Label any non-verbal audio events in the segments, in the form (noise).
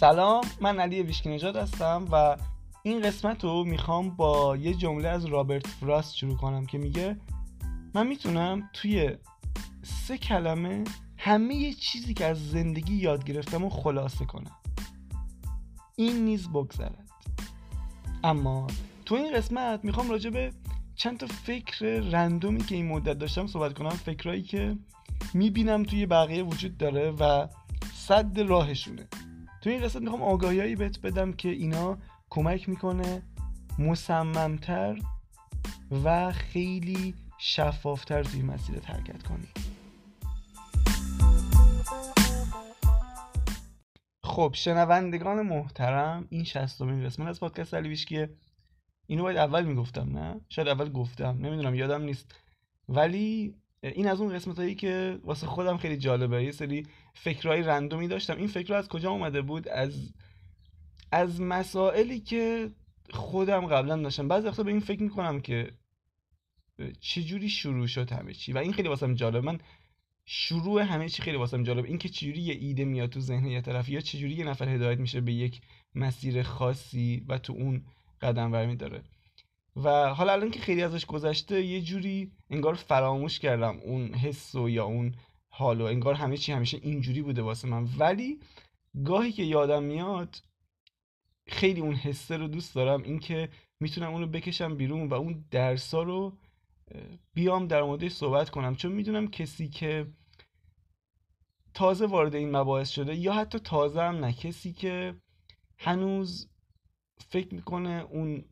سلام من علی ویشکی نژاد هستم و این قسمت رو می‌خوام با یه جمله از رابرت فراست شروع کنم که میگه من می‌تونم توی سه کلمه همه یه چیزی که از زندگی یاد گرفتم و خلاصه کنم. این نیز بگذرد. اما تو این قسمت می‌خوام راجع به چند تا فکر رندومی که این مدت داشتم صحبت کنم فکرایی که می‌بینم توی بقیه وجود داره و صد راهشونه. تو این قسمت می‌خوام آگاهیایی بهت بدم که اینا کمک می‌کنه مصممتر و خیلی شفافتر توی مسیرت حرکت کنی. خب شنوندگان محترم این شستمین قسمت از پادکست علی اینو باید اول می‌گفتم نه؟ شاید اول گفتم نمی‌دونم یادم نیست. ولی این از اون قسمت هایی که واسه خودم خیلی جالبه. یه سری فکرهای رندومی داشتم. این فکر از کجا اومده بود؟ از از مسائلی که خودم قبلا داشتم. بعضی وقتا به این فکر می‌کنم که چجوری شروع شد همه چی. و این خیلی واسم جالب من شروع همه چی خیلی واسم جالب این که چجوری یه ایده میاد تو ذهن یه طرف یا چجوری یه نفر هدایت میشه به یک مسیر خاصی و تو اون قدم برمی داره و حالا الان که خیلی ازش گذشته یه جوری انگار فراموش کردم اون حس و یا اون حالو انگار همه چی همیشه اینجوری بوده واسه من. ولی گاهی که یادم میاد خیلی اون حسه رو دوست دارم اینکه می‌تونم اونو بکشم بیرون و اون درسا رو بیام در موردش صحبت کنم. چون می‌دونم کسی که تازه وارد این مباحث شده یا حتی تازه هم نه کسی که هنوز فکر می‌کنه اون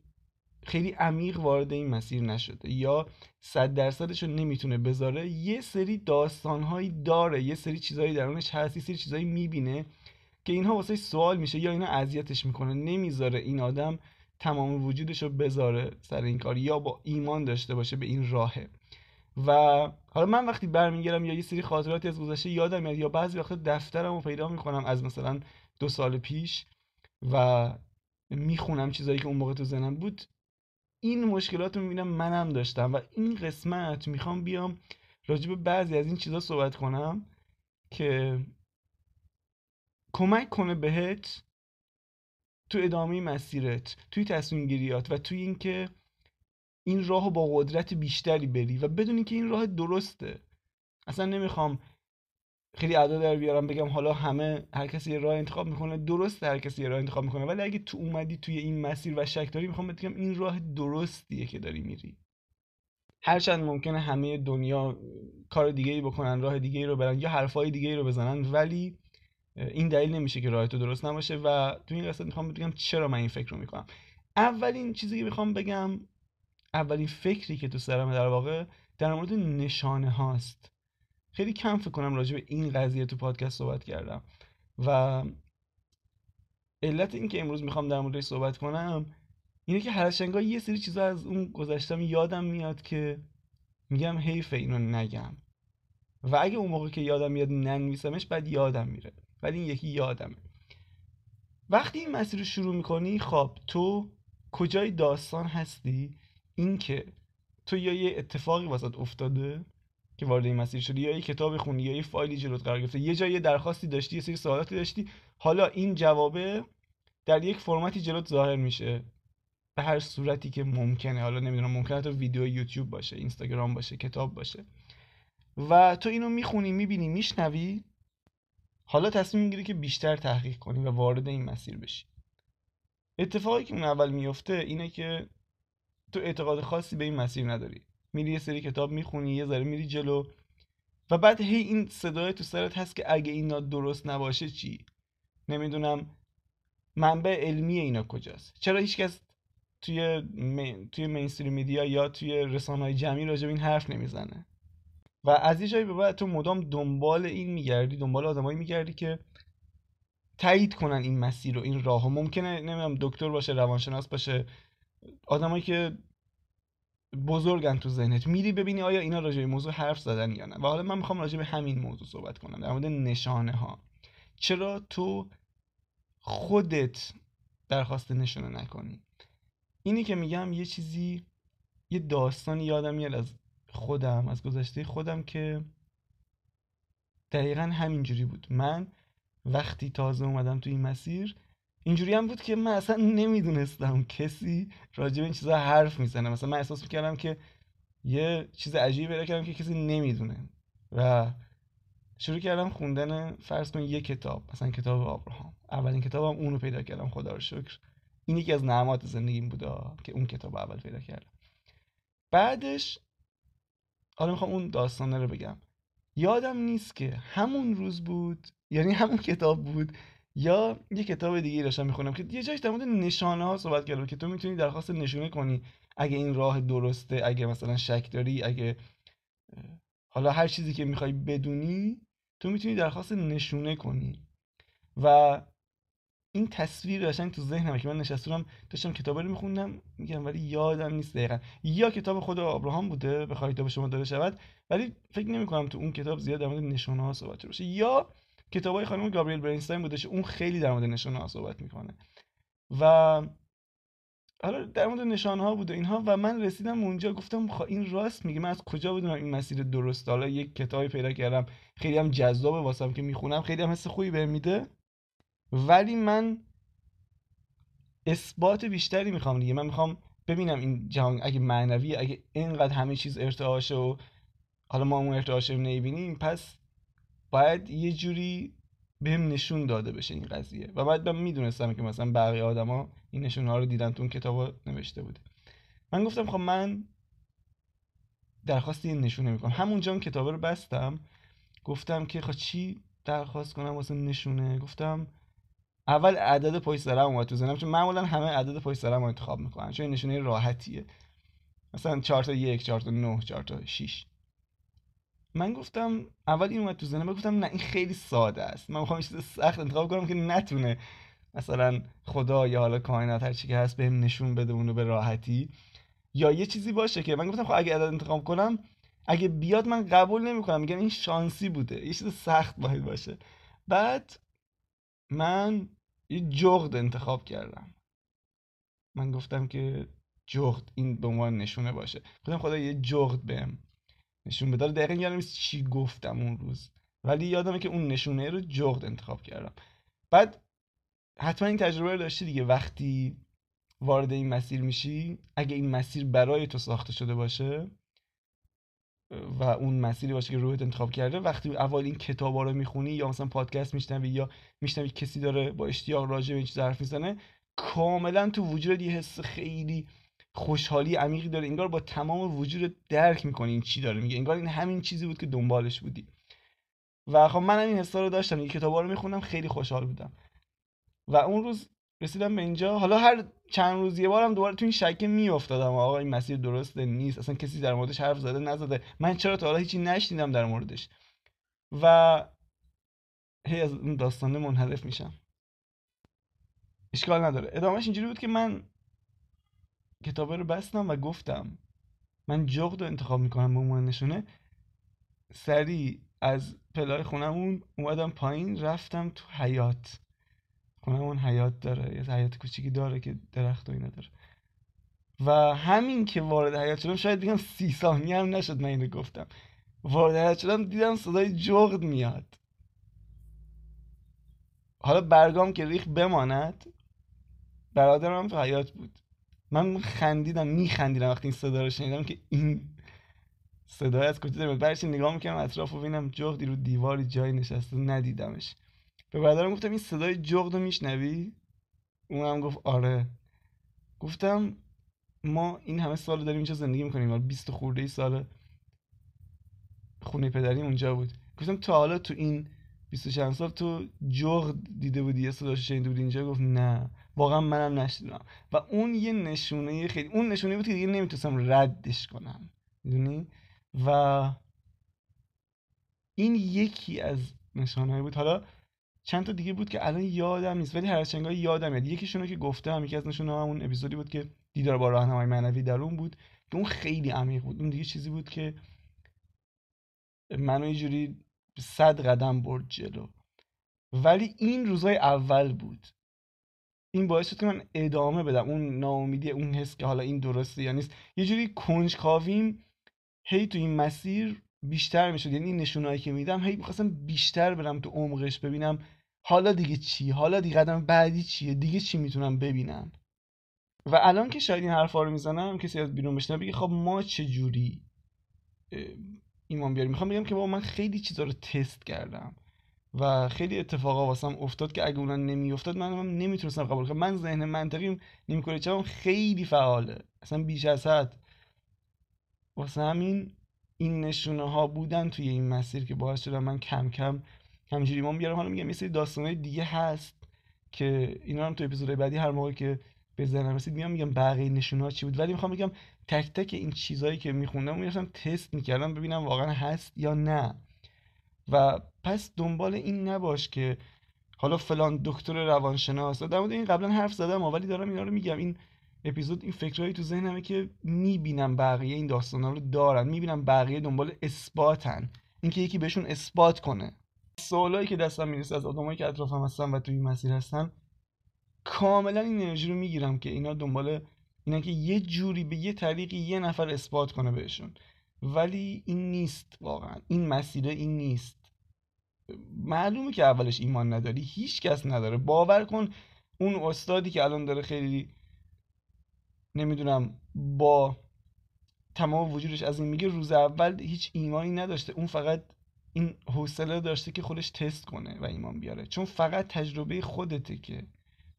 خیلی عمیق وارد این مسیر نشده. یا صد درصدش رو نمی‌تونه بذاره. یه سری داستانهایی داره. یه سری چیزهایی درونش هست. یه سری چیزهایی می‌بینه که اینها واسه سوال میشه. یا اینا اذیتش می‌کنه. نمی‌ذاره این آدم تمام وجودش رو بذاره سر این کار. یا با ایمان داشته باشه به این راهه. و حالا من وقتی برمیگردم یا یه سری خاطراتی از گذشته یادم میاد یا بعضی وقتا دفترم رو پیدا می‌کنم از مثلا دو سال پیش و می‌خونم چیزایی که اون موقع تو زنم بود این مشکلات رو می‌بینم منم داشتم و این قسمت می‌خوام بیام راجع به بعضی از این چیزا صحبت کنم که کمک کنه بهت تو ادامه مسیرت توی تصمیم گیریات و توی اینکه این راه با قدرت بیشتری بری و بدونی که این راه درسته. اصلا نمی‌خوام خیلی ادا در بیارم بگم حالا همه هر کسی یه راه انتخاب می‌کنه درست هر کسی یه راه انتخاب می‌کنه ولی اگه تو اومدی توی این مسیر و شک داری می‌خوام بگم این راه درستیه که داری میری. هرچند ممکنه همه دنیا کار دیگه ای بکنن راه دیگه ای رو برن یا حرفای دیگه ای رو بزنن ولی این دلیل نمیشه که راه تو درست نباشه و تو این قصه می‌خوام بگم چرا من این فکر رو می‌کنم. اولین چیزی که می‌خوام بگم اولین فکری که تو سرم در واقع در مورد نشانه هاست خیلی کم فکر کنم راجع به این قضیه تو پادکست صحبت کردم. و علت این که امروز می‌خوام در موردش صحبت کنم اینه که هر شنگاه یه سری چیزا از اون گذشتم یادم میاد که میگم حیف اینو نگم. و اگه اون موقع که یادم میاد ننویسمش بعد یادم میره. ولی این یکی یادمه. وقتی این مسیر رو شروع می‌کنی خب تو کجای داستان هستی؟ اینکه تو یا یه اتفاقی واسط افتاده که وارد این مسیر شدی یا یه کتاب خونی یا یه فایلی جلوت قرار گرفته یه جایی درخواستی داشتی یه سری سوالاتی داشتی. حالا این جوابه در یک فرمتی جلوت ظاهر میشه. به هر صورتی که ممکنه. حالا نمی‌دونم ممکنه تو ویدیو یوتیوب باشه اینستاگرام باشه کتاب باشه. و تو اینو می‌خونی می‌بینی میشنوی. حالا تصمیم می‌گیری که بیشتر تحقیق کنی و وارد این مسیر بشی. اتفاقی که اون اول میفته اینه که تو اعتقاد خاصی به این مسیر نداری. میری یه سری کتاب می‌خونی یه ذره میری جلو. و بعد هی این صدای تو سرت هست که اگه اینا درست نباشه چی؟ نمی‌دونم منبع علمی اینا کجاست؟ چرا هیچکس توی می... توی مینستریم میدیا یا توی رسانه های جمعی راجع این حرف نمی‌زنه؟ و از یه جایی به بعد تو مدام دنبال این میگردی دنبال آدمایی میگردی که تایید کنن این مسیر رو این راه ممکنه نمی‌دونم دکتر باشه روانشناس باشه آدمایی که بزرگن تو ذهنت. میری ببینی آیا اینا راجع به موضوع حرف زدن یا نه. و حالا من می‌خوام راجع به همین موضوع صحبت کنم. در مورد نشانه ها چرا تو خودت درخواست نشانه نکنی؟ اینی که میگم یه چیزی یه داستانی یادم میاد از خودم از گذشته خودم که دقیقا همینجوری بود. من وقتی تازه اومدم تو این مسیر اینجوری هم بود که من اصلا نمی‌دونستم کسی راجع به این چیزا حرف می‌زنه. مثلا من احساس می‌کردم که یه چیز عجیبی پیدا کردم که کسی نمی‌دونه. و شروع کردم خوندن فرض کن یه کتاب مثلا کتاب آبراهام اولین کتابم اونو پیدا کردم خدا رو شکر. این یکی از نعمات زندگیم بوده که اون کتاب اول پیدا کردم. بعدش حالا می‌خوام اون داستانه رو بگم. یادم نیست که همون روز بود یعنی همون کتاب بود یا یه کتاب دیگه داشتم می‌خونم که یه جایش در مورد نشانه ها صحبت کرده که تو می‌تونی درخواست نشونه کنی اگه این راه درسته اگه مثلا شک داری اگه حالا هر چیزی که می‌خوای بدونی تو می‌تونی درخواست نشونه کنی. و این تصویر قشنگ تو ذهنمه که من نشستم داشتم کتابا رو میخوندم میگم ولی یادم نیست دقیقا. یا کتاب خود ابراهام بوده بخوای کتاب شما داده شود ولی فکر نمی کنم تو اون کتاب زیاد در مورد نشونه ها صحبت باشه. یا کتابای خانم گابریل برینستاین بوده اون خیلی در مورد نشانه ها صحبت می‌کنه. و حالا در مورد نشانه ها بود اینها و من رسیدم اونجا گفتم خب این راست میگه. من از کجا بدونم این مسیر درست؟ حالا یک کتابی پیدا کردم. خیلی هم جذابه واسم که می‌خونم. خیلی هم حس خوبی بهم میده. ولی من اثبات بیشتری می‌خوام دیگه. من می‌خوام ببینم این جهان اگه معنوی اگه اینقدر همه چیز ارتعاشه و حالا ما اون ارتعاشه نمی‌بینیم پس باید یه جوری بهم نشون داده بشه این قضیه. و بعد من می‌دونستم که مثلا بقیه آدما این نشون ها رو دیدن تو اون کتاب نوشته بوده. من گفتم خب من درخواست این نشونه می‌کنم. همونجا اون کتاب رو بستم گفتم که خب چی درخواست کنم واسه نشونه؟ گفتم اول عدد پشت سرم اومد تو ذهنم چون معمولا همه عدد پشت سرم رو انتخاب می‌کنن چون این نشونه راحتیه. مثلا 4 تا 1 4 تا 9 4 تا 6 من گفتم اول این اومد تو ذهنم گفتم نه این خیلی ساده است. من می‌خوام چیز سخت انتخاب کنم که نتونه مثلا خدا یا حالا کائنات هر چی که هست بهم نشون بده اونو به راحتی. یا یه چیزی باشه که من گفتم خب اگه عدد انتخاب کنم اگه بیاد من قبول نمی‌کنم. میگم این شانسی بوده. یه چیز سخت باید باشه. بعد من یه جغد انتخاب کردم. من گفتم که جغد این به عنوان نشونه باشه. گفتم خدا یه جغد بهم نشون بده. دقیقا یادم نیست چی گفتم اون روز. ولی یادمه که اون نشونه رو جغد انتخاب کردم. بعد حتما این تجربه رو داشتی دیگه. وقتی وارد این مسیر میشی اگه این مسیر برای تو ساخته شده باشه و اون مسیری باشه که روحت انتخاب کرده وقتی اول این کتابا رو می‌خونی یا مثلا پادکست میشنوی یا میشنوی کسی داره با اشتیاق راجع به این چیز حرف می‌زنه کاملا تو وجود یه حس خیلی خوشحالی عمیقی داره. انگار با تمام وجود درک می‌کنی این چی داره. میگه انگار این همین چیزی بود که دنبالش بودی. و خب من این حسا رو داشتم. این کتابا رو می‌خونم خیلی خوشحال بودم. و اون روز رسیدم به اینجا. حالا هر چند روز یه بارم دوباره تو این شکه میافتادم. آقا این مسیر درسته نیست. اصلا کسی در موردش حرف زده نزده. من چرا تا حالا هیچی نشنیدم در موردش؟ و هی از اون داستانه منحرف میشم. اشکال نداره. ادامهش اینجوری بود که من کتابه رو بستم و گفتم من جغد رو انتخاب می‌کنم به عنوان نشونه سریع از پلای خونمون اومدم پایین رفتم تو حیات خونمون حیات داره یه حیات کوچیکی داره که درخت و اینا داره. و همین که وارد حیات شدم شاید بگم سی ثانیه هم نشد من اینو گفتم. وارد حیات شدم دیدم صدای جغد میاد. حالا برگام که ریخ بماند برادرم تو حیات بود. من خندیدم میخندیدم وقتی این صدا رو شنیدم که این صدای از کجا داره. برش نگاه می‌کنم اطراف و ببینم جغدی رو دیواری جایی نشسته ندیدمش. به برادرم گفتم این صدای جغد رو میشنوی؟ اونم گفت آره. گفتم ما این همه سال داریم اینجا زندگی می‌کنیم 20 خورده ای سال خونه پدریم اونجا بود. گفتم تا حالا تو این 20 چند سال تو جغد دیده بودی یه صداش شنیده بودی اینجا گفت نه. واقعا منم نشنیدم و اون یه نشونه خیلی اون نشونه بود که دیگه نمی‌تونستم ردش کنم. می‌دونی؟ و این یکی از نشانه بود. حالا چند تا دیگه بود که الان یادم نیست ولی هر چنگاه یادم میاد. یکیشونو که گفتم یکی از نشونه همون اپیزودی بود که دیدار با راهنمای معنوی در اون بود که اون خیلی عمیق بود. اون دیگه چیزی بود که منو یه جوری صد قدم برد جلو. ولی این روزای اول بود. این باعث شد که من ادامه بدم. اون ناامیدی اون حس که حالا این درسته یا نیست. یه جوری کنجکاویم هی تو این مسیر بیشتر می‌شد. یعنی این نشونهایی که میدم هی می‌خواستم بیشتر برم تو عمقش ببینم حالا دیگه چی حالا دیگه قدم بعدی چیه دیگه چی می‌تونم ببینم. و الان که شاید این حرفا رو می‌زنم کسی از بیرون بشنه بگه خب ما چه جوری ایمان بیاریم می‌خوام بگم که با من خیلی چیزا رو تست کردم و خیلی اتفاقا واسم افتاد که اگه اونا نمیافتاد من هم نمی‌تونستم قبول کنم. من ذهن منطقیم نیمکره چپم خیلی فعاله. اصلا بیش از حد. واسه همین این نشونه ها بودن توی این مسیر که باعث شدم من کم کم همینجوری ایمان بیارم. حالا میگم یه سری داستانهای دیگه هست که اینا هم تو اپیزودهای بعدی هر موقع که به ذهنم رسید میام میگم بقیه نشونه ها چی بود؟ ولی می‌خوام بگم تک تک این چیزهایی که میخوندم می‌رفتم تست می‌کردم ببینم واقعا هست یا نه. و پس دنبال این نباش که حالا فلان دکتر روانشناس در مورد این قبلا حرف زدم ولی دارم اینا رو میگم. این اپیزود این فکرهایی تو ذهنمه که می‌بینم بقیه این داستانا رو دارن. می‌بینم بقیه دنبال اثباتن. اینکه یکی بهشون اثبات کنه. سوالایی که دستم می‌رسه از آدمایی که اطرافم هستن و توی این مسیر هستن کاملا این انرژی رو می‌گیرم که اینا دنبال اینا که یه جوری به یه طریقی یه نفر اثبات کنه بهشون. ولی این نیست واقعا. این مسیر این نیست. معلومه که اولش ایمان نداری. هیچ کس نداره. باور کن اون استادی که الان داره خیلی نمی‌دونم با تمام وجودش از این میگه روز اول هیچ ایمانی نداشته. اون فقط این حوصله داشته که خودش تست کنه و ایمان بیاره. چون فقط تجربه خودته که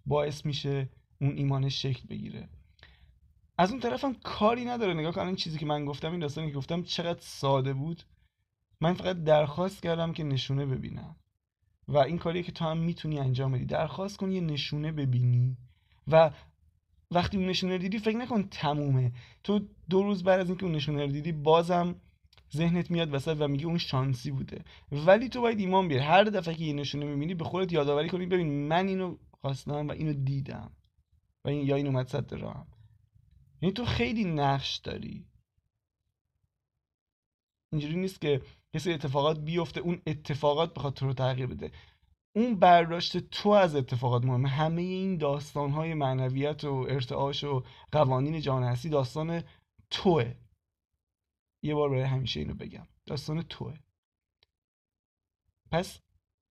باعث میشه اون ایمانش شکل بگیره. از اون طرفم کاری نداره. نگاه کن این چیزی که من گفتم این داستانی که گفتم چقدر ساده بود. من فقط درخواست کردم که نشونه ببینم. و این کاریه که تو هم می‌تونی انجام بدی. درخواست کن یه نشونه ببینی. و وقتی اون نشونه دیدی فکر نکن تمومه. تو دو روز بعد از اینکه اون نشونه رو دیدی بازم ذهنت میاد وسط و میگه اون شانسی بوده. ولی تو باید ایمان بیاری. هر دفعه که یه نشونه می‌بینی به خودت یادآوری کنی. ببین من اینو خواستم و اینو دیدم. و این یا این اومد صد راهم. یعنی تو خیلی نقش داری. اینجوری نیست که کسی اتفاقات بیفته اون اتفاقات بخواد تو رو تغییر بده. اون برداشت تو از اتفاقات مهمه. همه این داستان های معنویت و ارتعاش و قوانین جان هستی داستان توه. یه بار برای همیشه اینو بگم. داستان توه. پس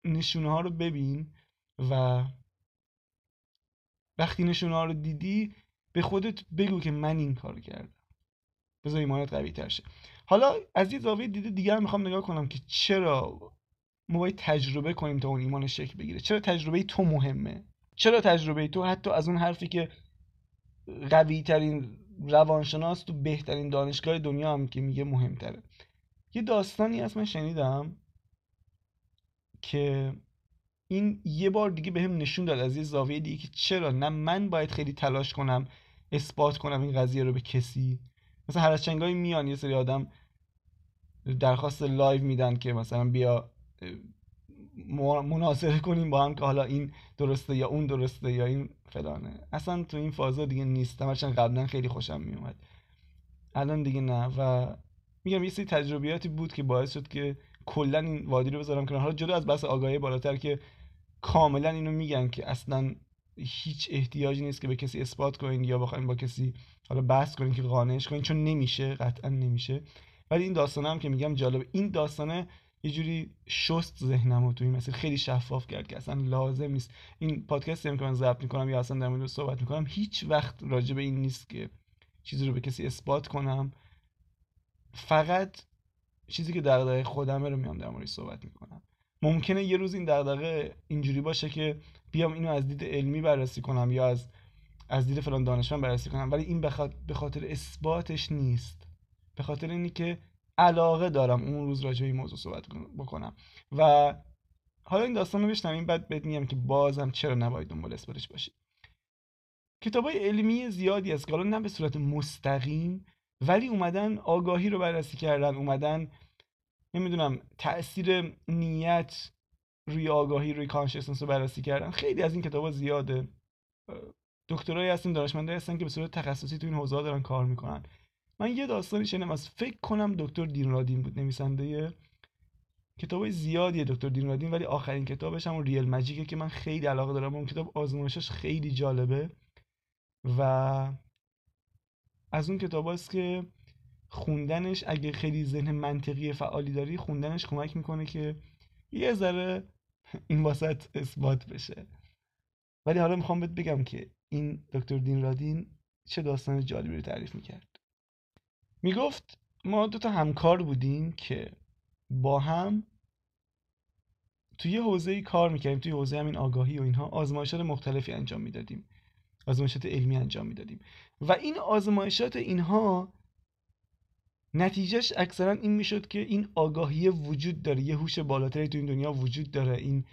نشونه ها رو ببین و وقتی نشونه رو دیدی به خودت بگو که من این کار کردم. بذار ایمانت قوی تر شه. حالا از یه زاویه دیده دیگر می‌خوام نگاه کنم که چرا ما باید تجربه کنیم تا اون ایمان شکل بگیره. چرا تجربه تو مهمه؟ چرا تجربه تو حتی از اون حرفی که قوی ترین روانشناس تو بهترین دانشگاه دنیا هم که میگه مهمتره. یه داستانی از من شنیدم که این یه بار دیگه بهم به نشون داد از یه زاویه دیگه که چرا نه من باید خیلی تلاش کنم اثبات کنم این قضیه رو به کسی. مثلا هر از میان یه سری آدم درخواست live میدن که مثلا بیا مناظره کنیم با هم که حالا این درسته یا اون درسته یا این فلانه. اصلا تو این فازا دیگه نیست هرچند قبلا خیلی خوشم میومد. الان دیگه نه و میگم یه سری تجربیاتی بود که باعث شد که کلا این وادی رو بذارم کنار. حالا جدا از بحث آگاهی بالاتر که کاملا اینو میگن که اصلا هیچ احتیاجی نیست که به کسی اثبات کنین یا بخواین با کسی حالا بحث کنین که قانعش کنین چون نمیشه قطعا نمیشه. ولی این داستانه هم که میگم جالب این داستانه یه جوری شست ذهنم تو این مسیر. خیلی شفاف کرد که اصلا لازم نیست. این پادکستی هم که من ضبط می‌کنم یا اصلا در مورد صحبت می‌کنم هیچ وقت راجع به این نیست که چیزی رو به کسی اثبات کنم. فقط چیزی که دغدغه خودمه رو میام در موردش صحبت می‌کنم. ممکنه یه روز این دغدغه اینجوری باشه که بیام اینو از دید علمی بررسی کنم یا از از دید فلان دانشمند بررسی کنم. ولی این به خاطر اثباتش نیست. به خاطر اینی که علاقه دارم اون روز راجع به این موضوع صحبت بکنم. و حالا این داستان رو بشنویم بعد بهت میگم که بازم چرا نباید دنبال اثباتش باشی. کتاب های علمی زیادی از حالا نه به صورت مستقیم ولی اومدن آگاهی رو بررسی کردن اومدن نمی‌دونم تاثیر نیت روی آگاهی روی کانشسنس رو بررسی کردن خیلی از این کتاب ها زیاده. دکترایی هستن دانشمندایی هستن که به صورت تخصصی تو این حوزه دارن کار می‌کنن. من یه داستانی شنیدم از فکر کنم دکتر دینرادین بود نویسنده کتاب زیادیه دکتر دینرادین ولی آخرین کتابش هم ریل مجیکه که من خیلی علاقه دارم. اون کتاب آزمایشش خیلی جالبه و از اون کتاب هست که خوندنش اگه خیلی ذهن منطقی فعالی داری خوندنش کمک می‌کنه که یه ذره این واسط اثبات بشه. ولی حالا می‌خوام بهت بگم که این دکتر دین رادین چه داستان جالبی رو تعریف می‌کرد. می‌گفت ما دو تا همکار بودیم که با هم توی یه حوزه کار می‌کردیم توی حوزه همین آگاهی و اینها. آزمایشات مختلفی انجام می‌دادیم. آزمایشات علمی انجام می‌دادیم. و این آزمایشات اینها نتیجهش اکثرا این می‌شد که این آگاهی وجود داره یه هوش بالاتری تو این دنیا وجود داره. این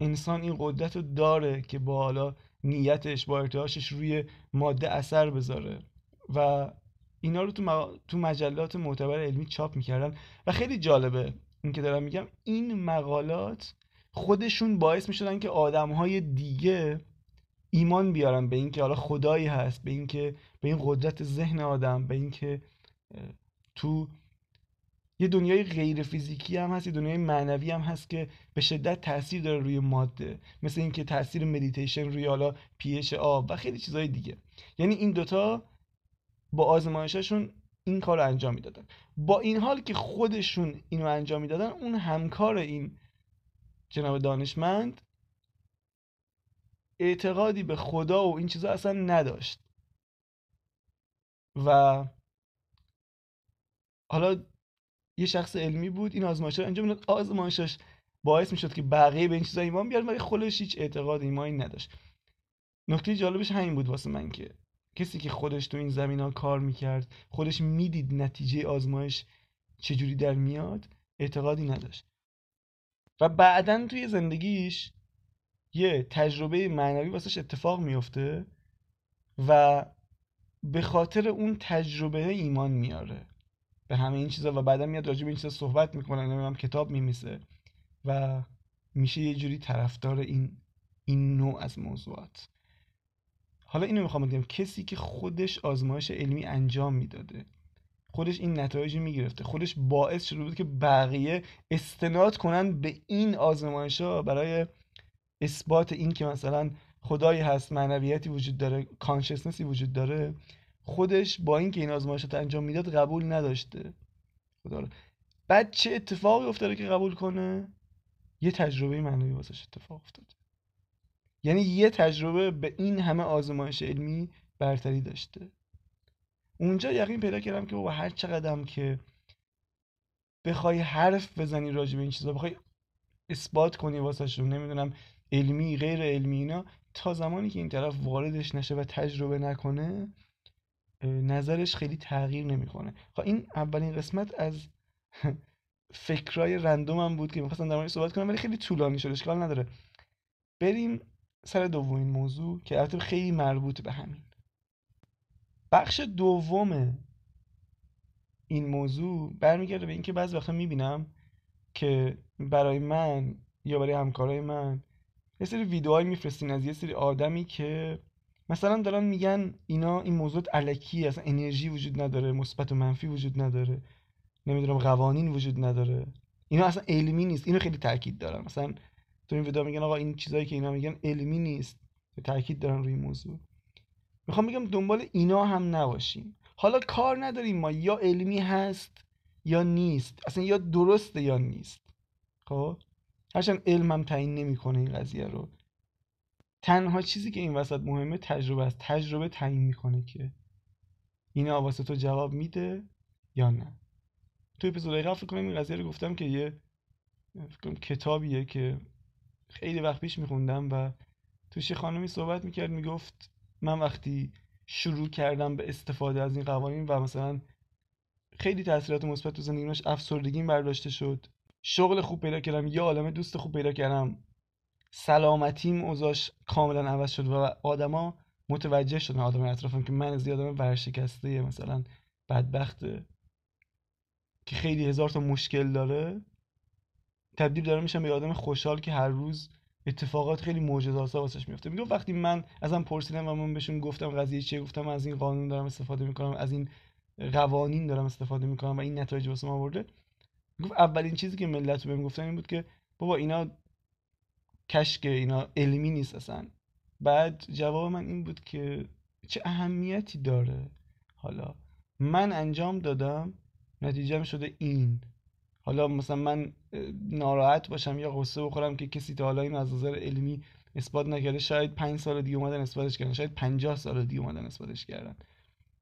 انسان این قدرت رو داره که با حالا نیتش با ارتعاشش روی ماده اثر بذاره. و اینا رو تو, تو مجلات معتبر علمی چاپ می‌کردن. و خیلی جالبه این که دارم میگم این مقالات خودشون باعث می‌شدن که آدمهای دیگه ایمان بیارن به اینکه حالا خدایی هست به اینکه به این قدرت ذهن آدم به اینکه تو یه دنیای غیر فیزیکی هم هست یه دنیای معنوی هم هست که به شدت تاثیر داره روی ماده. مثل اینکه تاثیر مدیتیشن روی حالا پیش آب و خیلی چیزهای دیگه. یعنی این دوتا با آزمایششون این کار رو انجام می‌دادن. با این حال که خودشون اینو انجام می‌دادن اون همکار این جناب دانشمند اعتقادی به خدا و این چیزا اصلا نداشت. و حالا یه شخص علمی بود این آزمایش رو انجام آزمایشش باعث می‌شد که بقیه به این چیزا ایمان بیارن ولی خودش هیچ اعتقاد ایمانی نداشت. نکته جالبش همین بود واسه من که کسی که خودش تو این زمین ها کار می‌کرد خودش می‌دید نتیجه آزمایش چجوری در میاد اعتقادی نداشت. و بعدا توی زندگیش یه تجربه معنوی واسش اتفاق میفته و به خاطر اون تجربه ایمان میاره. به همه این چیزا و بعدا میاد راجع به این چیزا صحبت می‌کنه نمی‌دونم کتاب میمیسه و میشه یه جوری طرفدار این این نوع از موضوعات. حالا اینو می‌خوام بگم کسی که خودش آزمایش علمی انجام می‌داده خودش این نتایج می‌گرفته خودش باعث شده بود که بقیه استناد کنن به این آزمایش ها برای اثبات این که مثلا خدایی هست معنویتی وجود داره کانشسنسی وجود داره. خودش با اینکه این آزمایشات انجام می‌داد قبول نداشته. خدا بعد چه اتفاقی افتاده که قبول کنه؟ یه تجربه معنوی واسش اتفاق افتاده یعنی یه تجربه به این همه آزمایش علمی برتری داشته. اونجا یقین پیدا کردم که با هر چقدرم که بخوای حرف بزنی راجع به این چیزا بخوای اثبات کنی واسهشون نمی‌دونم علمی غیر علمی اینا تا زمانی که این طرف واردش نشه و تجربه نکنه نظرش خیلی تغییر نمی‌کنه. خب این اولین قسمت از (laughs) فکرای رندومم بود که می‌خواستم در مورد صحبت کنم ولی خیلی طولانی شد اشکال نداره. بریم سر دومین موضوع که البته خیلی مربوط به همین. بخش دوم این موضوع برمیگرده به اینکه بعضی وقتا می‌بینم که برای من یا برای همکارای من یه سری ویدیوهایی میفرستین از یه سری آدمی که مثلا دارن میگن اینا این موضوع علکی اصلا انرژی وجود نداره مثبت و منفی وجود نداره نمی‌دونم قوانین وجود نداره. اینا اصلا علمی نیست اینو خیلی تاکید دارم مثلا تو این ویدیو میگن آقا این چیزایی که اینا میگن علمی نیست تاکید دارن روی موضوع. می‌خوام بگم دنبال اینا هم نباشیم. حالا کار نداریم ما یا علمی هست یا نیست. اصلا یا درسته یا نیست. خب؟ هرچند علمم تعیین نمی‌کنه این قضیه رو. تنها چیزی که این وسط مهمه تجربه است. تجربه تعیین می‌کنه که این واسه تو جواب میده یا نه. تو اپیزود قبل فکر کنم این قضیه رو گفتم که یه کتابیه که خیلی وقت پیش میخوندم و توش یه خانمی صحبت می‌کرد می‌گفت من وقتی شروع کردم به استفاده از این قوانین و مثلا خیلی تاثیرات مثبت تو زندگیمش افسردگیم برداشته شد. شغل خوب پیدا کردم یه عالمه دوست خوب پیدا کردم. سلامتیم اوضاش کاملا عوض شد و آدما متوجه شدن آدم اطرافم که من زیاد آدم ورشکسته مثلا بدبخته که خیلی هزار تا مشکل داره تبدیل داره میشم به آدم خوشحال که هر روز اتفاقات خیلی معجزه‌آسا واسش میفته. میگم وقتی من ازم پرسیدم و من بهشون گفتم قضیه چیه گفتم از این قانون دارم استفاده می‌کنم از این قوانین دارم استفاده می‌کنم و این نتایج واسه ما آورده. گفت اولین چیزی که ملت بهم گفتن این بود که بابا اینا کشک اینا علمی نیست اصلا. بعد جواب من این بود که چه اهمیتی داره. حالا من انجام دادم نتیجه شده این. حالا مثلا من ناراحت باشم یا قصه بخورم که کسی تا حالا این از نظر علمی اثبات نکرده شاید پنج سال دیگه اومدن اثباتش کردن شاید پنجاه سال دیگه اومدن اثباتش کردن.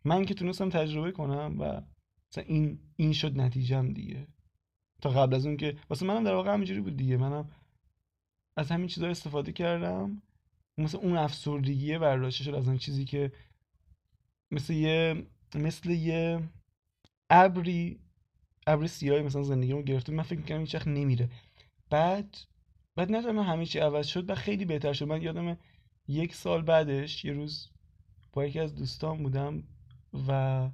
من که تونستم تجربه کنم و مثلا این این شد نتیجهم دیگه. تا قبل از اون که واسه منم در واقع همینجوری بود دیگه. منم از همین چیزا استفاده کردم. مثل اون افسردگیه برداشته شد از اون چیزی که مثل یه مثل یه ابری ابر سیاهی مثلا زندگیمو گرفته. من فکر می‌کنم هیچ نمیره. بعد بعد نه همه چی عوض شد و خیلی بهتر شد. من یادم یک سال بعدش یه روز با یکی از دوستان بودم و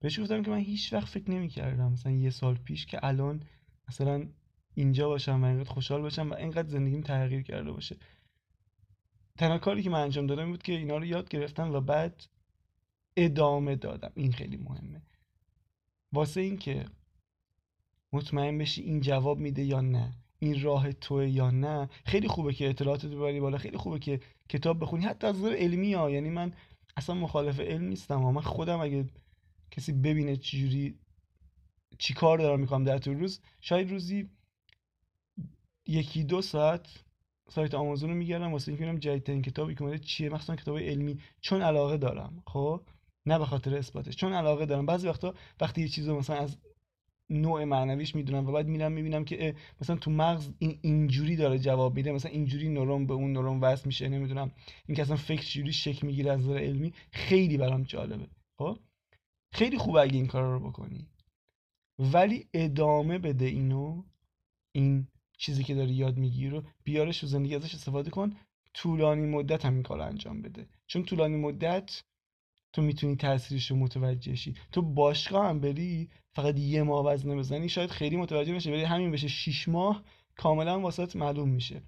بهش گفتم که من هیچ وقت فکر نمی کردم مثلا یه سال پیش که الان مثلا اینجا باشم و اینقدر خوشحال باشم و اینقدر زندگیم تغییر کرده باشه. تنها کاری که من انجام دادم بود که اینا رو یاد گرفتم و بعد ادامه دادم. این خیلی مهمه. واسه اینکه مطمئن بشی این جواب میده یا نه این راه توه یا نه خیلی خوبه که اطلاعات ببری بالا خیلی خوبه که کتاب بخونی. حتی از نظر علمی ها یعنی من اصلا مخالف علم نیستم. من خودم اگه کسی ببینه چجوری چی کار دارم می‌کنم در طول روز شاید روزی یکی دو ساعت سایت آمازون رو میگردم واسه اینکه ببینم جدیدترین کتابی که اومده چیه؟ مخصوصا کتاب علمی. چون علاقه دارم خب؟ نه به خاطر اثباتش. چون علاقه دارم. بعضی وقتا وقتی یه چیزو مثلا از نوع معنویش می‌دونم و بعد میرم می‌بینم که مثلا تو مغز این اینجوری داره جواب میده مثلا اینجوری نورون به اون نورون وصل میشه نمی‌دونم. این که اصلا فکر چجوری شکل می‌گیره از نظر علمی خیلی برام جالبه خب؟ خیلی خوبه اگه این کارا رو بکنی. ولی ادامه بده اینو این چیزی که داری یاد می‌گیری رو بیارش تو زندگی ازش استفاده کن. طولانی مدت هم این کار انجام بده. چون طولانی مدت تو می‌تونی تاثیرش رو متوجه شی. تو باشگاه هم بری فقط یه ماه وزن بزنی شاید خیلی متوجه نشه ولی همین بشه شیش ماه کاملا واسط معلوم میشه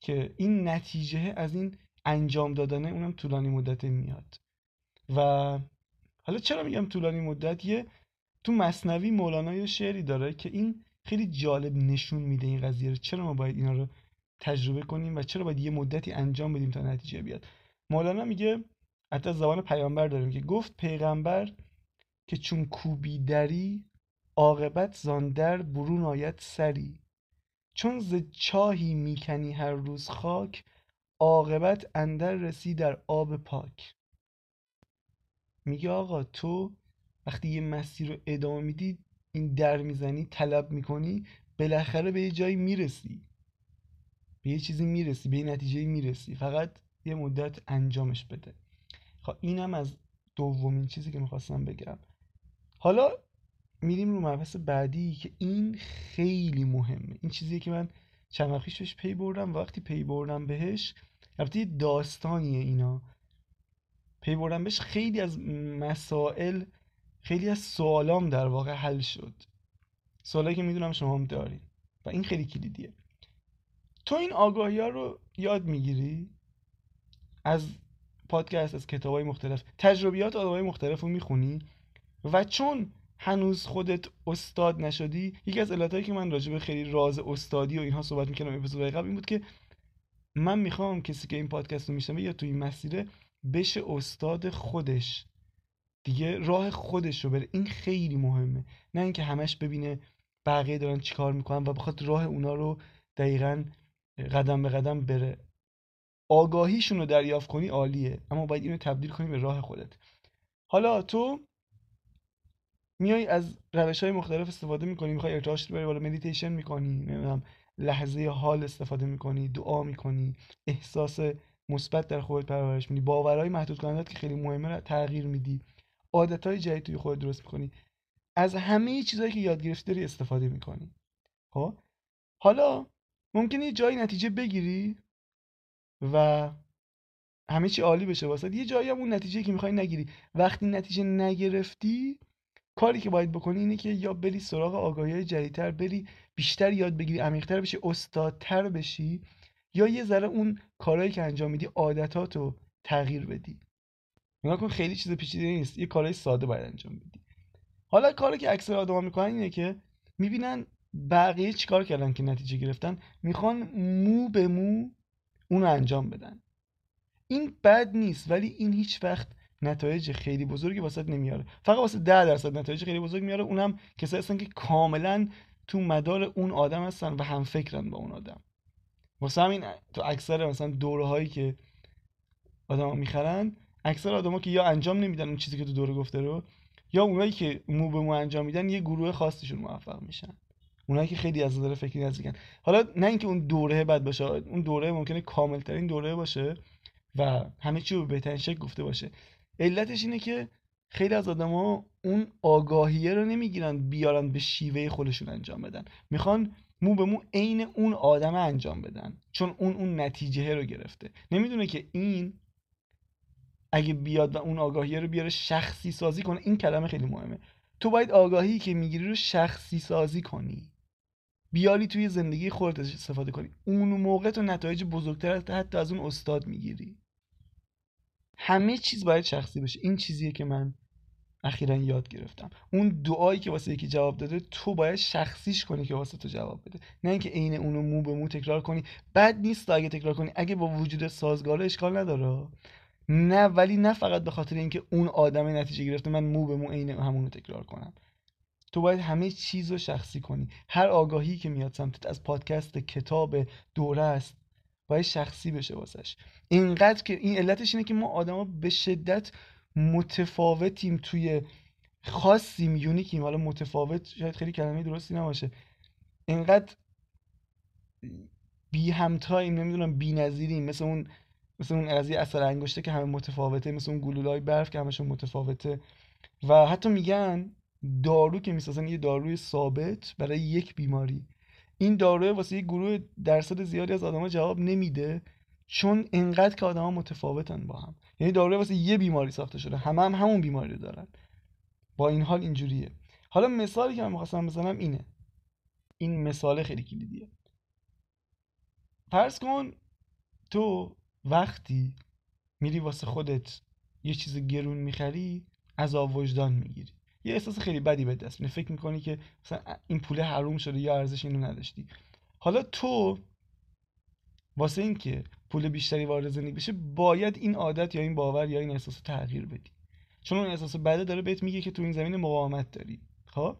که این نتیجه از این انجام دادن اونم طولانی مدت میاد. و حالا چرا میگم طولانی مدت؟ یه تو مصنوی مولانا یه شعری داره که این خیلی جالب نشون میده این قضیه رو. چرا ما باید اینا رو تجربه کنیم و چرا باید یه مدتی انجام بدیم تا نتیجه بیاد؟ مولانا میگه حتی زبان پیامبر داریم که گفت پیغمبر که چون کوبی دری عاقبت زاندر برون آید سری. چون ز چاهی می‌کنی هر روز خاک عاقبت اندر رسی در آب پاک. میگه آقا تو وقتی یه مسیر رو ادامه میدی این در می‌زنی طلب می‌کنی بالاخره به یه جایی می‌رسی. به یه چیزی می‌رسی به یه نتیجه می‌رسی. فقط یه مدت انجامش بده. خب اینم از دومین چیزی که می‌خواستم بگم. حالا میریم رو مبحث بعدی که این خیلی مهمه. این چیزی که من چند وقت بهش پی بردم. وقتی پی بردم بهش البته داستانیه اینا. پی بردم بهش خیلی از مسائل خیلی از سوالام در واقع حل شد. سوالایی که می‌دونم شما هم دارین. و این خیلی کلیدیه. تو این آگاهی ها رو یاد می‌گیری؟ از پادکست از کتاب های مختلف. تجربیات آدم های مختلف رو می‌خونی؟ و چون هنوز خودت استاد نشدی یکی از علتهایی که من راجع به خیلی راز استادی و اینها صحبت می‌کنم اپیزود قبل این بود که من می‌خوام کسی که این پادکست رو میشنوه یا توی این مسیره بشه استاد خودش. دیگه راه خودش رو بره. این خیلی مهمه. نه اینکه همش ببینه بقیه دارن چیکار می‌کنن و بخواد راه اونا رو دقیقا قدم به قدم بره. آگاهیشون رو دریافت کنی عالیه اما باید اینو تبدیل کنی به راه خودت. حالا تو میای از روش های مختلف استفاده می‌کنی می‌خوای ارتعاشت بری بالا مدیتیشن می‌کنی نمی‌دونم لحظه حال استفاده می‌کنی دعا می‌کنی احساس مثبت در خودت پرورش میدی. باورهای محدود کننده که خیلی مهمه تغییر میدی. عادت های جدید توی خودت درست می‌کنی. از همه چیزهایی که یاد گرفتی داری استفاده می‌کنی. خب؟ حالا ممکنه یه جایی نتیجه بگیری و همه چی عالی بشه واسه. یه جایی هم اون نتیجه که می‌خوای نگیری. وقتی نتیجه نگرفتی کاری که باید بکنی اینه که یا بری سراغ آگاهی جدیدتر بری بیشتر یاد بگیری عمیقتر بشی استادتر بشی یا یه ذره اون کارهایی که انجام میدی عادتاتو تغییر بدی. نگاه کن خیلی چیز پیچیده نیست. یه کارهای ساده باید انجام بدی. حالا کاری که اکثر آدما می‌کنن اینه که می‌بینن بقیه چیکار کردن که نتیجه گرفتن؟ می‌خوان مو به مو اونو انجام بدن. این بد نیست ولی این هیچ وقت نتایج خیلی بزرگی واسه نمیاره. فقط واسه ده درصد نتایج خیلی بزرگ میاره. اونم کسایی هستن که کاملا تو مدار اون آدم هستن و هم فکرن با اون آدم. واسه همین تو اکثر مثلا دوره هایی که آدما می‌خرن اکثر آدما که یا انجام نمیدن اون چیزی که تو دوره گفته رو یا اونایی که مو به مو انجام میدن یه گروه خاصیشون موفق میشن. اونایی که خیلی از نظر فکری نزدیکن. حالا نه اینکه اون دوره بد باشه اون دوره ممکنه کامل ترین دوره باشه و همه چی رو به بهترین شکل گفته باشه. علتش اینه که خیلی از آدما اون آگاهیه رو نمی‌گیرن بیارن به شیوه خودشون انجام بدن. می‌خوان مو به مو عین اون آدم انجام بدن. چون اون اون نتیجه رو گرفته. نمی‌دونه که این اگه بیاد و اون آگاهی رو بیاره شخصی سازی کنه این کلمه خیلی مهمه. تو باید آگاهی که می‌گیری رو شخصی سازی کنی. بیاری توی زندگی خودت استفاده کنی. اون موقع تو نتایج بزرگتر حتی از اون استاد می‌گیری. همه چیز باید شخصی بشه. این چیزیه که من اخیرا یاد گرفتم. اون دعایی که واسه یکی جواب داده تو باید شخصیش کنی که واسه تو جواب بده. نه اینکه عین اونو مو به مو تکرار کنی. بد نیست اگه تکرار کنی. اگه با وجود سازگار اشکال نداره. نه ولی نه فقط به خاطر اینکه اون آدم نتیجه گرفته من مو به مو عین همونو تکرار کنم. تو باید همه چیز رو شخصی کنی. هر آگاهی که میاد سمتت از پادکست کتاب دوره است باید شخصی بشه واسش. اینقدر که این علتش اینه که ما آدما به شدت متفاوتیم توی خاصیم یونیکیم. حالا متفاوت شاید خیلی کلمه درستی نباشه. اینقدر بی همتاییم نمی‌دونم بی نظیریم. مثل اون مثل اون قضیه اثر انگشته که همه متفاوته مثل اون گلولای برف که همشون متفاوته. و حتی میگن دارو که می‌سازن یه داروی ثابت برای یک بیماری. این داروی واسه یه گروه درصد زیادی از آدما جواب نمیده چون انقدر که آدما متفاوتن با هم. یعنی داروی واسه یه بیماری ساخته شده. همه هم همون بیماری رو دارن. با این حال اینجوریه. حالا مثالی که من می‌خواستم بزنم اینه. این مثال خیلی کلیدیه. فرض کن تو وقتی میری واسه خودت یه چیز گرون می‌خری از وجدان می‌گیری. یه احساس خیلی بدی به دست میاد فکر می‌کنی که مثلا این پول حروم شده یا ارزش اینو نداشتی. حالا تو واسه اینکه پول بیشتری وارد زندگی بشه باید این عادت یا این باور یا این احساس تغییر بدی. چون اون احساس بده داره بهت میگه که تو این زمین مقاومت داری. خب؟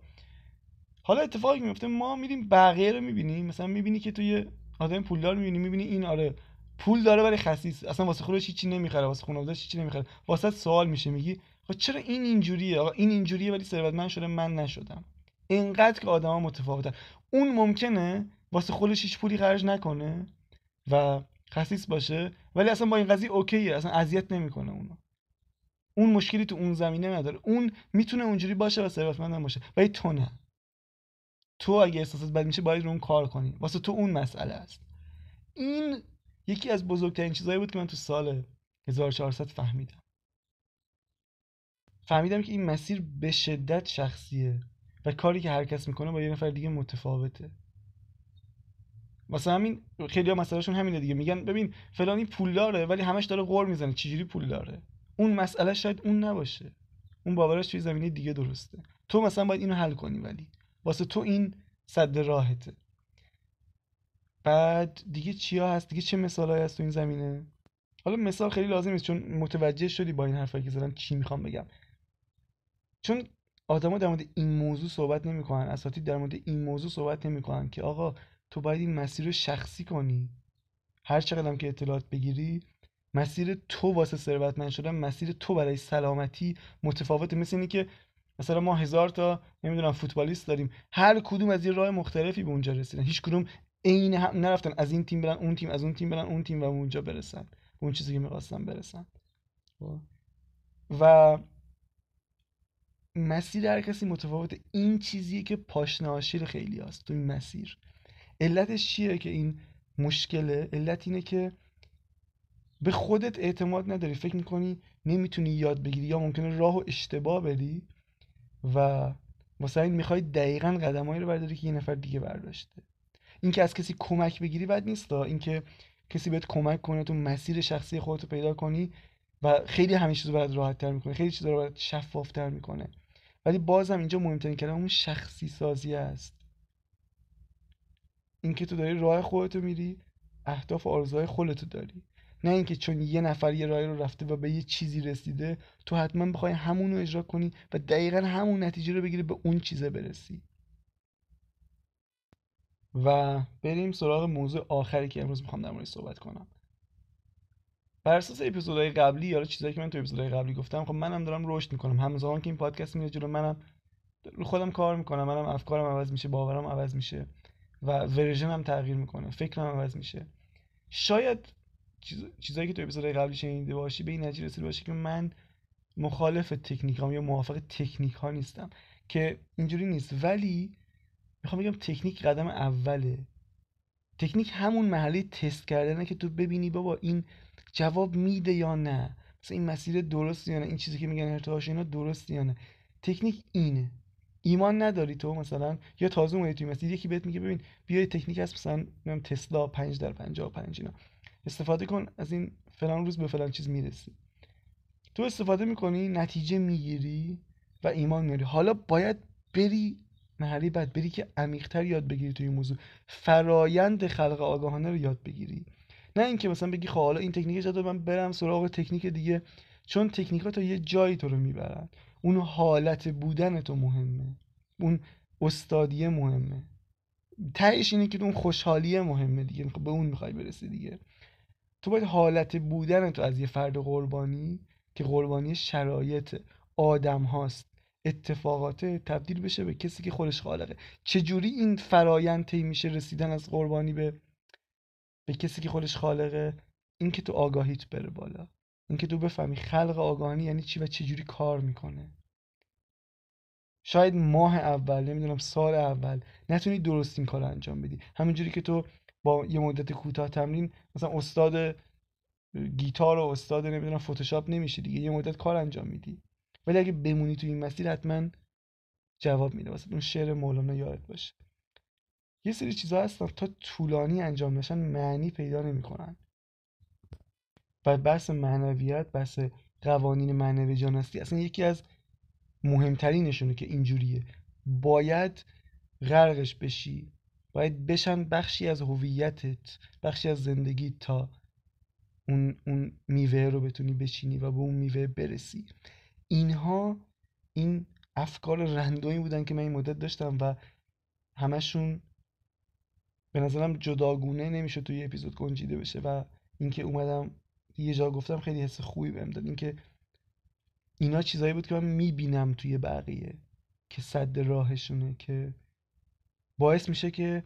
حالا اتفاقی میفته ما میریم بقیه رو می‌بینیم. مثلا می‌بینی که توی آدم پولدار می‌بینی می‌بینی این آره پول داره ولی خسیس. اصلا واسه خودش هیچی نمی‌خره واسه خانواده‌اش هیچی نمی‌خره. واسه سوال میشه میگی خب چرا این اینجوریه؟ آقا این اینجوریه ولی ثروتمند شده من نشدم. اینقدر که آدما متفاوتن. اون ممکنه واسه خودش هیچ پولی خرج نکنه و خسیس باشه ولی اصلا با این قضیه اوکیه. اصلا اذیت نمی‌کنه اونو. اون مشکلی تو اون زمینه نداره. اون می‌تونه اونجوری باشه و ثروتمند باشه ولی تو نه. تو اگه احساسات بد میشه باید رو اون کار کنی. واسه تو اون مسئله است. این یکی از بزرگترین چیزهایی بود که من تو سال 1400 فهمیدم. فهمیدم که این مسیر به شدت شخصیه و کاری که هر کس می‌کنه با یه نفر دیگه متفاوته. واسه همین خیلی ها مسئلهشون همینه دیگه. میگن ببین فلانی پول داره ولی همش داره قور می‌زنه. چجوری پول داره؟ اون مسئله شاید اون نباشه. اون باورش توی زمینه دیگه درسته. تو مثلا باید اینو حل کنی ولی. واسه تو این صد راهته. بعد دیگه چیا هست؟ دیگه چه مثالایی هست تو این زمینه؟ حالا مثال خیلی لازم نیست چون متوجه شدی با این حرفایی که زدم چی می‌خوام بگم. چون آدما در مورد این موضوع صحبت نمی‌کنن. اساتید در مورد این موضوع صحبت نمی‌کنن که آقا تو باید این مسیر رو شخصی کنی. هر چقدر که اطلاعات بگیری مسیر تو واسه ثروتمند شدن مسیر تو برای سلامتی متفاوته مثل اینی که مثلا ما هزار تا نمی‌دونم فوتبالیست داریم. هر کدوم از یه راه مختلفی به اونجا رسیدن. هیچ کدوم عین هم نرفتن از این تیم برن اون تیم از اون تیم برن اون تیم و اونجا برسن. اون چیزی که می‌خواستن برسن؟ و مسیر هر کسی متفاوته این چیزیه که پاشناشیل خیلی هست تو این مسیر. علتش چیه که این مشکله؟ علت اینه که به خودت اعتماد نداری. فکر می‌کنی نمی‌تونی یاد بگیری یا ممکنه راه و اشتباه بدی و واسه این می‌خوای دقیقا قدمایی رو برداری که یه نفر دیگه برداشته. اینکه از کسی کمک بگیری بد نیست اینکه کسی بهت کمک کنه تو مسیر شخصی خودت رو پیدا کنی و خیلی همه چیز رو برات راحت تر می‌کنه خیلی چیزا رو برات شفاف تر می‌کنه. ولی بازم اینجا مهمترین کلمه اون شخصی سازی است. اینکه تو داری راه خودتو میری اهداف و آرزوهای خودتو داری. نه اینکه چون یه نفر یه راهی رو رفته و به یه چیزی رسیده تو حتما بخوای همون رو اجرا کنی و دقیقا همون نتیجه رو بگیری به اون چیزه برسی. و بریم سراغ موضوع آخری که امروز می‌خوام در موردش صحبت کنم. بر اساس اپیزودهای قبلی یا چیزایی که من تو اپیزودهای قبلی گفتم خب منم دارم رشد می‌کنم. همزمان که این پادکست میره جلو منم رو خودم کار می‌کنم. منم افکارم عوض میشه باورم عوض میشه و ورژنم تغییر می‌کنه. فکرم عوض میشه. شاید چیزایی که تو اپیزودهای قبلی شنیده باشی به این نتیجه رسیده باشی که من مخالف تکنیکام یا موافق تکنیک ها نیستم. که اینجوری نیست. ولی می‌خوام بگم تکنیک قدم اوله. تکنیک همون محله تست کردنه که تو ببینی بابا این جواب میده یا نه. مثلا این مسیر درست یا نه این چیزی که میگن ارتعاش اینا درست یا نه. تکنیک اینه. ایمان نداری تو مثلا یا تازه اومدی توی مسیر یکی بهت میگه ببین بیا تکنیک هست مثلا تسلا 5 در 55 اینا. استفاده کن از این فلان روز به فلان چیز می‌رسی. تو استفاده می‌کنی نتیجه می‌گیری و ایمان میاری. حالا باید بری محلی بعد بری که عمیقتر یاد بگیری توی این موضوع. فرایند خلق آگاهانه رو یاد بگیری. نه اینکه مثلا بگی خب حالا این تکنیک جدید من برم سراغ تکنیک دیگه. چون تکنیک ها تا یه جایی تو رو می‌برن. اون حالت بودن تو مهمه. اون استادیه مهمه. تهش اینه که اون خوشحالیه مهمه دیگه. به اون می‌خوای برسی دیگه. تو باید حالت بودن تو از یه فرد قربانی که قربانی شرایط آدم هاست اتفاقات تبدیل بشه به کسی که خودش خالقه. چجوری این فرایند طی میشه رسیدن از قربانی به به کسی که خودش خالقه؟ اینکه تو آگاهیت بره بالا. اینکه تو بفهمی خلق آگاهی یعنی چی و چجوری کار می‌کنه. شاید ماه اول نمی‌دونم سال اول نتونی درست این کار رو انجام بدی. همینجوری که تو با یه مدت کوتاه تمرین مثلا استاد گیتار و استاد نمی‌دونم فتوشاپ نمیشه دیگه یه مدت کار انجام میدی. ولی اگه بمونی تو این مسیر حتما جواب میده. واسه اون شعر مولانا یادت باشه. یه سری چیزا هستن تا طولانی انجام نشن معنی پیدا نمی‌کنن. و بحث معنویت بحث قوانین معنوی جانستی اصلا یکی از مهمترینشونه که اینجوریه. باید غرقش بشی. باید بشن بخشی از هویتت بخشی از زندگی تا اون, اون میوه رو بتونی بچینی و به اون میوه برسی. اینها این افکار رندومی بودن که من این مدت داشتم و همشون به نظرم جداگونه نمیشه توی اپیزود گنجیده بشه و اینکه اومدم یه جا گفتم خیلی حس خوبی بهم داد. اینکه اینا چیزایی بود که من می‌بینم توی بقیه که صد راهشونه که باعث میشه که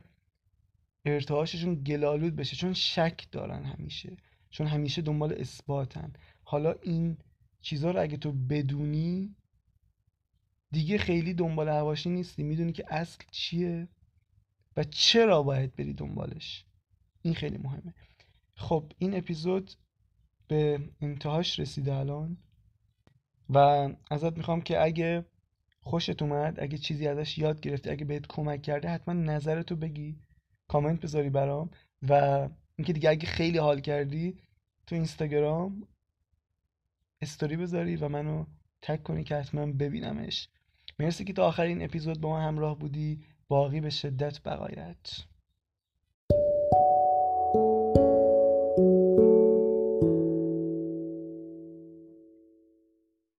ارتعاششون گلالود بشه. چون شک دارن همیشه. چون همیشه دنبال اثباتن. حالا این چیزها رو اگه تو بدونی دیگه خیلی دنبال هواشی نیستی. می‌دونی که اصل چیه و چرا باید بری دنبالش. این خیلی مهمه. خب این اپیزود به انتهاش رسیده الان و ازت می‌خوام که اگه خوشت اومد اگه چیزی ازش یاد گرفتی اگه بهت کمک کرده حتما نظرتو بگی کامنت بذاری برام. و اینکه دیگه اگه خیلی حال کردی تو اینستاگرام استوری بذاری و منو تک کنی که حتما ببینمش. مرسی که تا آخرین اپیزود با ما همراه بودی. باقی به شدت بقایت.